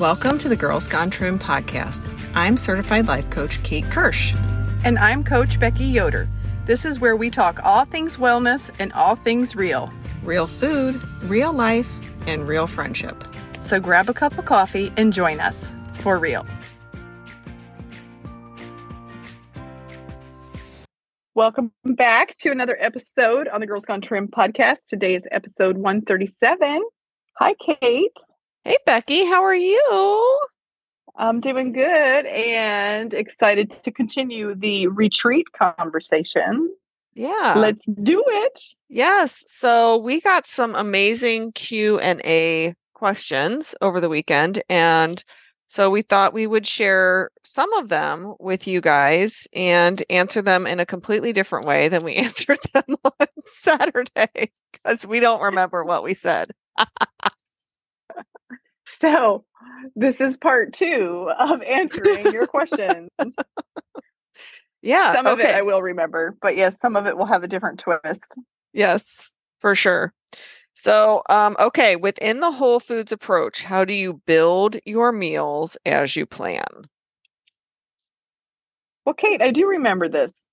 Welcome to the Girls Gone Trim podcast. I'm certified life coach Kate Kirsch. And I'm Coach Becky Yoder. This is where we talk all things wellness and all things real. Real food, real life, and real friendship. So grab a cup of coffee and join us for real. Welcome back to another episode on the Girls Gone Trim podcast. Today is episode 137. Hi, Kate. Hey, Becky, how are you? I'm doing good and excited to continue the retreat conversation. Yeah. Let's do it. Yes. So we got some amazing Q&A questions over the weekend and so we thought we would share some of them with you guys and answer them in a completely different way than we answered them on Saturday because we don't remember what we said. So, this is part two of answering your questions. yeah. Some of okay. it I will remember, but yes, some of it will have a different twist. Yes, for sure. So, um, okay, within the whole foods approach, how do you build your meals as you plan? Well, Kate, I do remember this.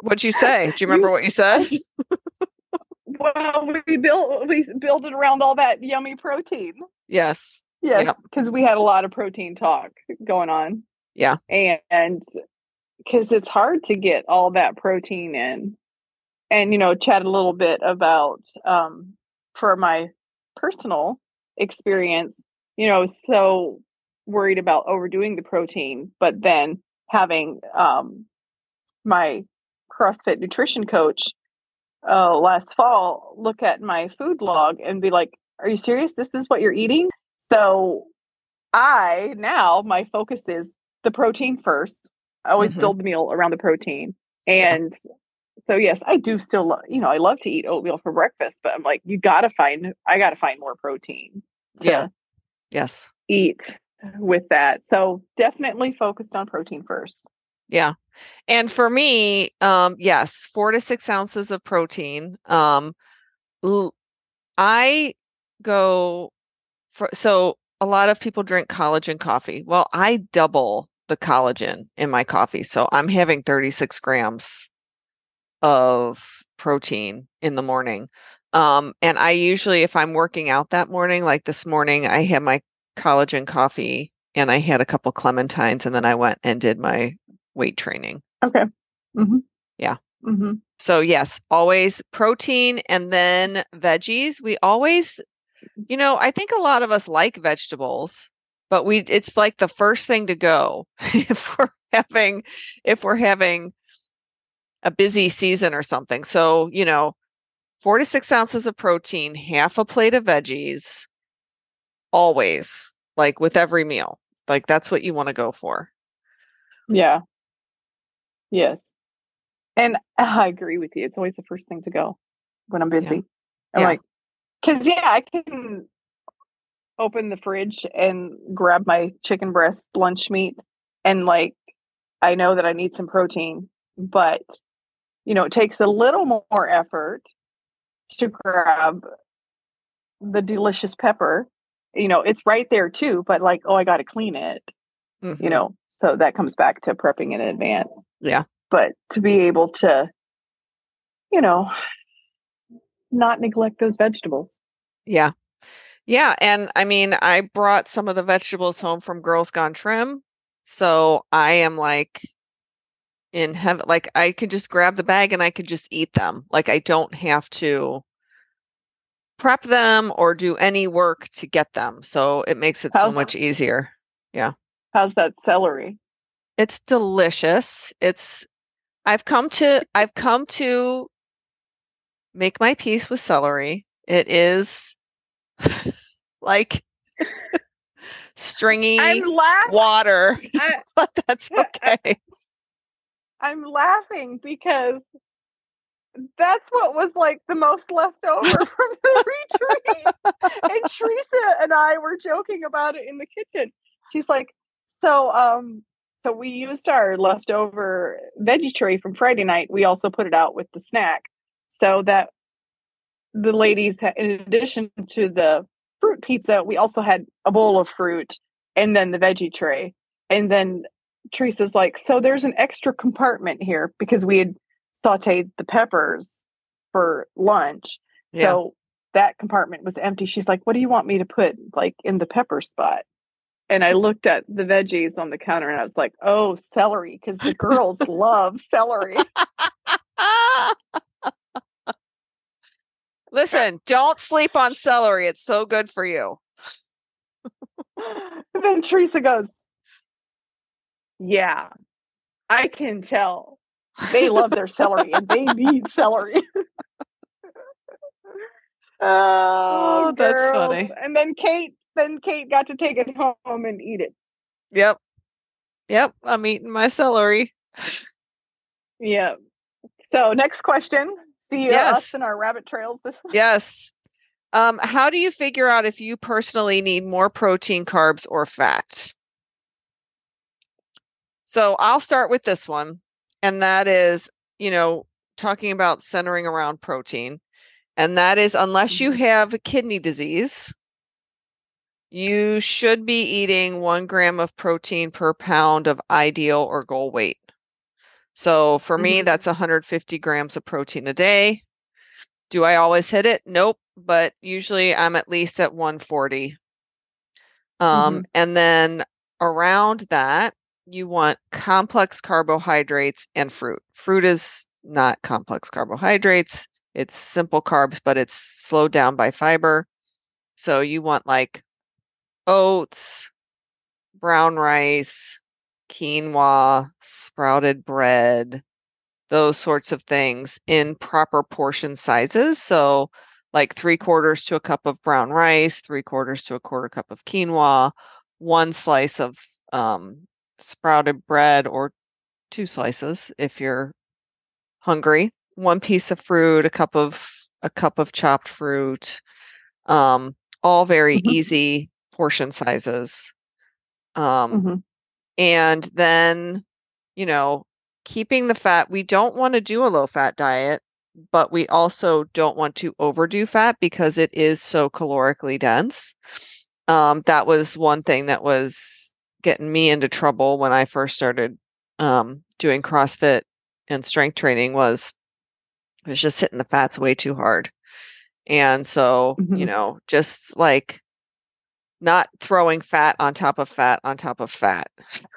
What'd you say? Do you remember You- what you said? Well, we built we build it around all that yummy protein. Yes. Yes, because we had a lot of protein talk going on. Yeah. And because it's hard to get all that protein in. And, you know, chat a little bit about um, for my personal experience, you know, so worried about overdoing the protein, but then having um, my CrossFit nutrition coach uh, last fall look at my food log and be like, Are you serious? This is what you're eating? So I now my focus is the protein first. I always Mhm. build the meal around the protein. And so yes, I do still lo- you know, I love to eat oatmeal for breakfast, but I'm like, you gotta find I gotta find more protein Yeah. Yes. eat with that. So definitely focused on protein first. Yeah. And for me, um, yes, four to six ounces of protein. Um, I go for, so a lot of people drink collagen coffee. Well, I double the collagen in my coffee. So I'm having 36 grams of protein in the morning. Um, and I usually, if I'm working out that morning, like this morning, I had my collagen coffee and I had a couple clementines and then I went and did my weight training. Okay. Mm-hmm. Yeah. Mm-hmm. So yes, always protein and then veggies. We always, you know, I think a lot of us like vegetables, but we it's like the first thing to go if we're having if we're having a busy season or something. So, you know, four to six ounces of protein, half a plate of veggies, always, like with every meal. Like that's what you want to go for. Yeah. Yes. And I agree with you. It's always the first thing to go when I'm busy. I'm Yeah. like, because, yeah, I can open the fridge and grab my chicken breast lunch meat. And, like, I know that I need some protein, but, you know, it takes a little more effort to grab the delicious pepper. You know, it's right there too, but, like, oh, I got to clean it you Mhm. know so that comes back to prepping in advance Yeah. but to be able to you know not neglect those vegetables Yeah. Yeah. And I mean, I brought some of the vegetables home from Girls Gone Trim. So I am like in heaven. Like I could just grab the bag and I could just eat them. Like I don't have to prep them or do any work to get them. So it makes it so much easier. How's that celery It's delicious. It's I've come to I've come to make my peace with celery. It is like stringy water, I, but that's okay. i'm laughing because that's what was like the most left over from the retreat and teresa and i were joking about it in the kitchen she's like so um so we used our leftover veggie tray from friday night we also put it out with the snack so that the ladies in addition to the fruit pizza, we also had a bowl of fruit and then the veggie tray. And then Teresa's like, so there's an extra compartment here because we had sauteed the peppers for lunch. Yeah. So that compartment was empty. She's like, what do you want me to put like in the pepper spot? And I looked at the veggies on the counter and I was like, oh, celery, because the girls love celery. Listen, don't sleep on celery. It's so good for you. Then Teresa goes, Yeah, I can tell. They love their celery and they need celery. Oh, oh, that's funny. And then Kate, then Kate got to take it home and eat it. Yep. Yep. I'm eating my celery. Yeah. So next question. See Yes. us in our rabbit trails. This. Yes. Um, how do you figure out if you personally need more protein, carbs, or fat? So I'll start with this one, and that is, you know, talking about centering around protein. And that is, unless you Mhm. have kidney disease, you should be eating one gram of protein per pound of ideal or goal weight. So for me, Mhm. that's 150 grams of protein a day. Do I always hit it? Nope. But usually I'm at least at 140. Um, and then around that, you want complex carbohydrates and fruit. Fruit is not complex carbohydrates. It's simple carbs, but it's slowed down by fiber. So you want like oats, brown rice, quinoa, sprouted bread, those sorts of things in proper portion sizes. So, like three quarters to a cup of brown rice, three quarters to a quarter cup of quinoa, one slice of um, sprouted bread, or two slices if you're hungry. One piece of fruit, a cup of a cup of chopped fruit. Um, all very Mhm. easy portion sizes. Um, Mhm. and then, you know, keeping the fat. We don't want to do a low fat diet, but we also don't want to overdo fat because it is so calorically dense. Um, that was one thing that was getting me into trouble when I first started um, doing CrossFit and strength training was I was just hitting the fats way too hard. And so, you Mhm. know, just like not throwing fat on top of fat on top of fat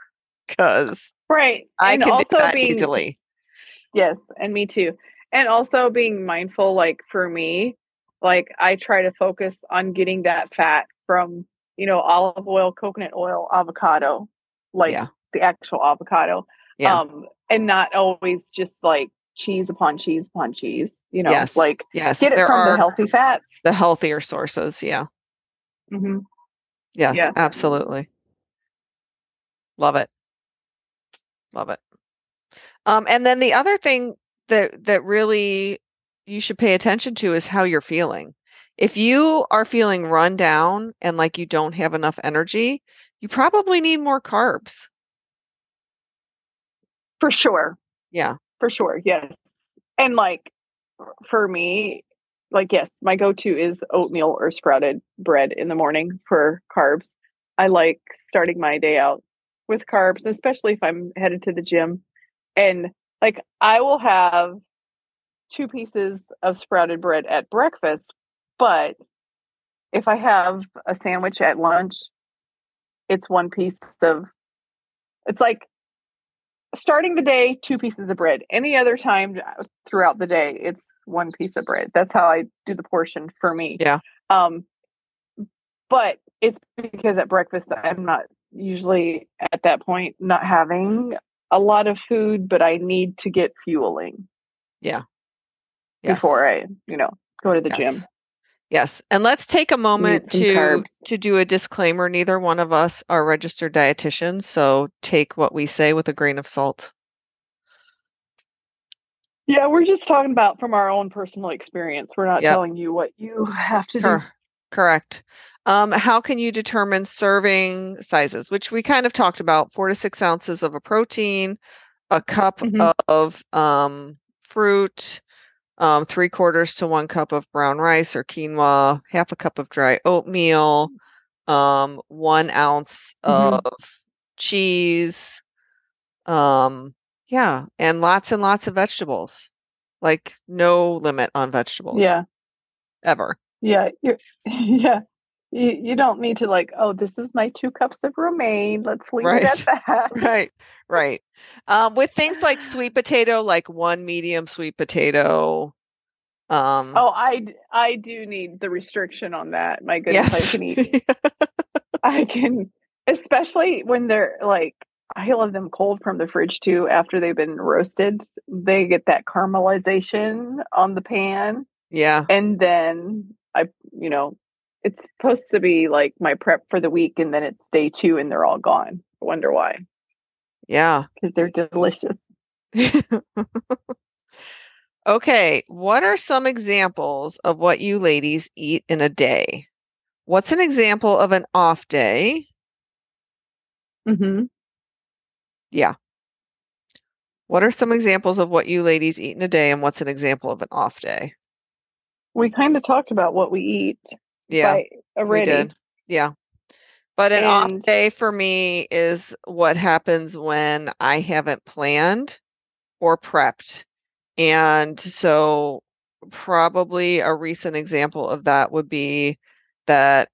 because Right. I and can do also that being easily. Yes, and me too. And also being mindful, like for me, like I try to focus on getting that fat from, you know, olive oil, coconut oil, avocado, like Yeah. the actual avocado. Yeah. Um, and not always just like cheese upon cheese upon cheese, you know, yes. like yes. get it there from the healthy fats. the healthier sources. Yeah. hmm Yes. Yeah. Absolutely. Love it. Love it. Um, and then the other thing that that really you should pay attention to is how you're feeling. If you are feeling run down and like you don't have enough energy, you probably need more carbs. For sure. Yeah. For sure. Yes. And like for me, like yes, my go-to is oatmeal or sprouted bread in the morning for carbs. I like starting my day out with carbs, especially if I'm headed to the gym. And like I will have two pieces of sprouted bread at breakfast, but if I have a sandwich at lunch, it's one piece of it's like starting the day two pieces of bread any other time uh, throughout the day it's one piece of bread that's how i do the portion for me Yeah. um but it's because at breakfast i'm not usually at that point not having a lot of food but i need to get fueling Yes. before i you know go to the Yes. gym Yes. And let's take a moment to carbs. to do a disclaimer. Neither one of us are registered dietitians, so take what we say with a grain of salt. Yeah we're just talking about from our own personal experience we're not Yep. telling you what you have to do correct. Um, how can you determine serving sizes, which we kind of talked about, four to six ounces of a protein, a cup Mhm. of um, fruit, um, three quarters to one cup of brown rice or quinoa, half a cup of dry oatmeal, um, one ounce Mhm. of cheese. Um, yeah, and lots and lots of vegetables. Like no limit on vegetables Yeah. ever. Yeah. You're yeah. You you don't need to like, oh, this is my two cups of romaine. Let's leave it at Right. that. Right. Right. Um, with things like sweet potato, like one medium sweet potato. Um, Oh, I do need the restriction on that. My goodness, I yes. can eat. I can, especially when they're like, I love them cold from the fridge too. After they've been roasted, they get that caramelization on the pan, Yeah. and then I, you know, it's supposed to be like my prep for the week, and then it's day two, and they're all gone. I wonder why? Yeah. Because they're delicious. Okay, what are some examples of what you ladies eat in a day? What's an example of an off day? hmm Yeah. What are some examples of what you ladies eat in a day, and what's an example of an off day? We kind of talked about what we eat Yeah, by we did. Yeah. But an off day for me is what happens when I haven't planned or prepped. And so, probably a recent example of that would be that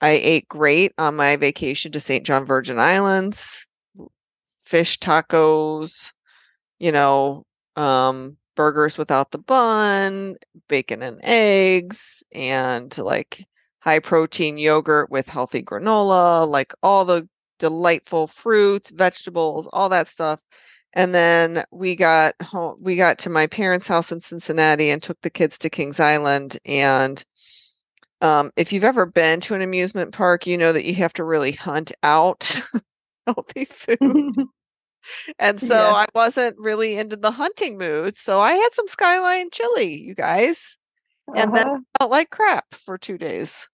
I ate great on my vacation to St. John Virgin Islands, fish tacos, you know, um, burgers without the bun, bacon and eggs, and like high protein yogurt with healthy granola, like all the delightful fruits, vegetables, all that stuff. And then we got home, we got to my parents' house in Cincinnati and took the kids to Kings Island. And um, if you've ever been to an amusement park, you know that you have to really hunt out healthy food. And so Yes. I wasn't really into the hunting mood. So I had some skyline chili, you guys, and then Uh-huh. felt like crap for two days.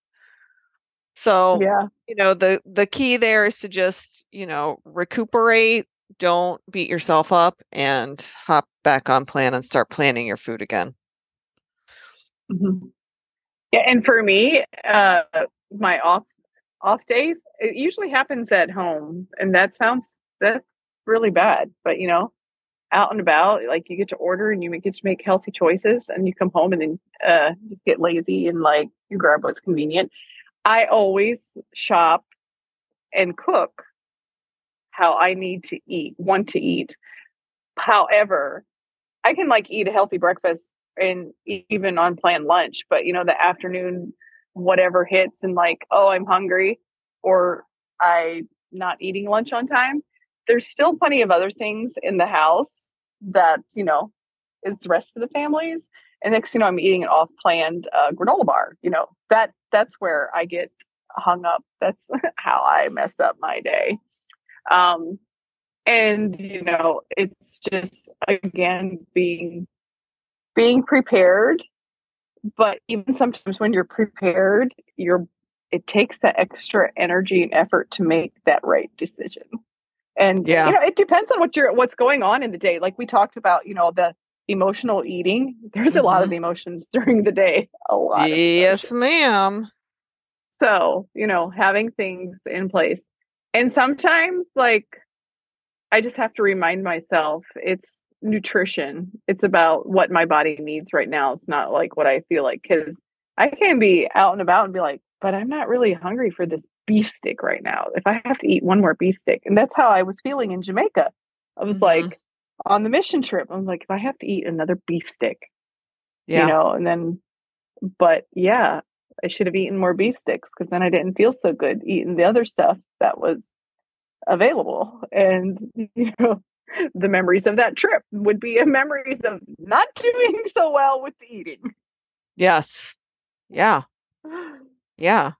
So, Yeah. you know, the the key there is to just, you know, recuperate, don't beat yourself up and hop back on plan and start planning your food again. Mhm. Yeah, and for me, uh, my off off days, it usually happens at home, and that sounds that's really bad. But you know, out and about, like you get to order and you get to make healthy choices, and you come home and then uh, just get lazy and like you grab what's convenient. I always shop and cook how I need to eat, want to eat. However, I can like eat a healthy breakfast and even on planned lunch, but you know, the afternoon, whatever hits and like, oh, I'm hungry or I not eating lunch on time. There's still plenty of other things in the house that, you know, is the rest of the families. And next, you know, I'm eating an off planned uh, granola bar, you know, that that's where I get hung up. That's how I mess up my day. Um, and you know it's just again being being prepared but even sometimes when you're prepared you're it takes that extra energy and effort to make that right decision and Yeah. you know it depends on what you're what's going on in the day like we talked about you know the emotional eating there's a lot of mm-hmm. emotions during the day a lot Yes, ma'am. So, you know, having things in place. And sometimes, like, I just have to remind myself it's nutrition. It's about what my body needs right now. It's not like what I feel like. Cause I can be out and about and be like, but I'm not really hungry for this beef stick right now. If I have to eat one more beef stick. And that's how I was feeling in Jamaica. I was Mhm. like, on the mission trip, I was like, if I have to eat another beef stick, Yeah. you know, and then, but yeah, I should have eaten more beef sticks because then I didn't feel so good eating the other stuff that was available. And, you know, the memories of that trip would be a memories of not doing so well with the eating. Yes. Yeah. Yeah.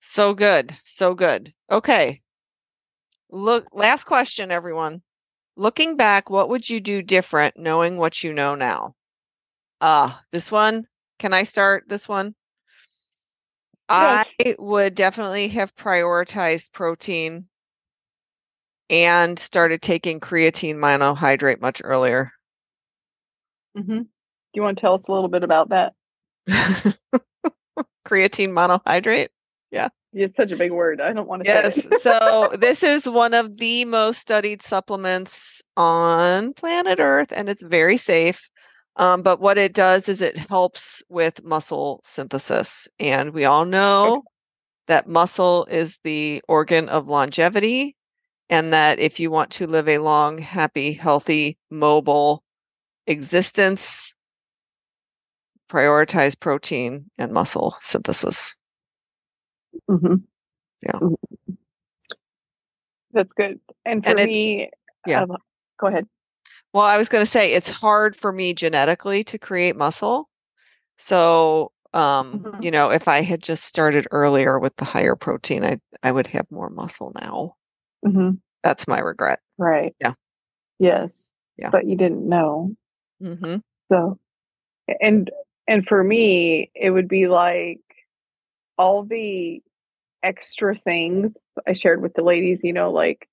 So good. So good. Okay. Look, last question, everyone. Looking back, what would you do different knowing what you know now? Ah, this one. Can I start this one? I would definitely have prioritized protein and started taking creatine monohydrate much earlier. Mm-hmm. Do you want to tell us a little bit about that? Creatine monohydrate. Yeah. It's such a big word. I don't want to Yes. say it. so this is one of the most studied supplements on planet Earth, and it's very safe. Um, but what it does is it helps with muscle synthesis. And we all know that muscle is the organ of longevity, and that if you want to live a long, happy, healthy, mobile existence, prioritize protein and muscle synthesis. Mhm. Yeah. Mhm. That's good. And for And it- me, yeah. um, go ahead. Well, I was going to say it's hard for me genetically to create muscle. So, um, Mhm. you know, if I had just started earlier with the higher protein, I I would have more muscle now. hmm That's my regret. Right. Yeah. Yes. Yeah. But you didn't know. hmm So, and and for me, it would be like all the extra things I shared with the ladies. You know, like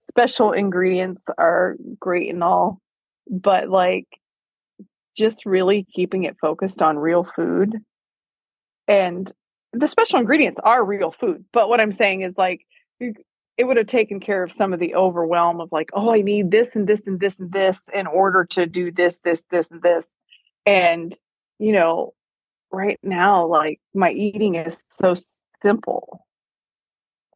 special ingredients are great and all, but like just really keeping it focused on real food and the special ingredients are real food. But what I'm saying is like it would have taken care of some of the overwhelm of like, oh, I need this and this and this and this in order to do this, this, this, and this. And, you know, right now, like my eating is so simple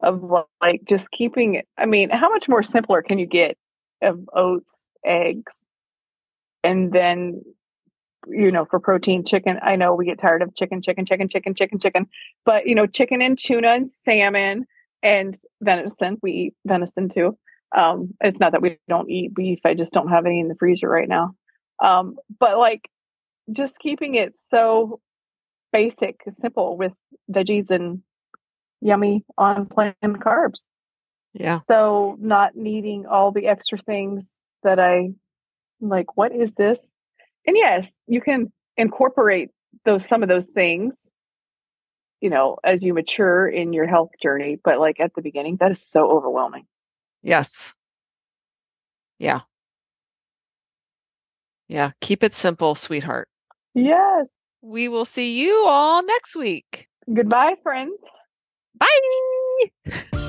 of like just keeping it. I mean, how much more simpler can you get of oats, eggs, and then you know, for protein, chicken. I know we get tired of chicken, chicken, chicken, chicken, chicken, chicken, but you know, chicken and tuna and salmon and venison. We eat venison too. Um, it's not that we don't eat beef. I just don't have any in the freezer right now. Um, but like just keeping it so basic, simple with veggies and yummy on plan carbs. Yeah. So not needing all the extra things that I like, what is this? And yes, you can incorporate those some of those things, you know, as you mature in your health journey. But like at the beginning, that is so overwhelming. Yes. Yeah. Yeah. Keep it simple, sweetheart. Yes. We will see you all next week. Goodbye, friends. Bye.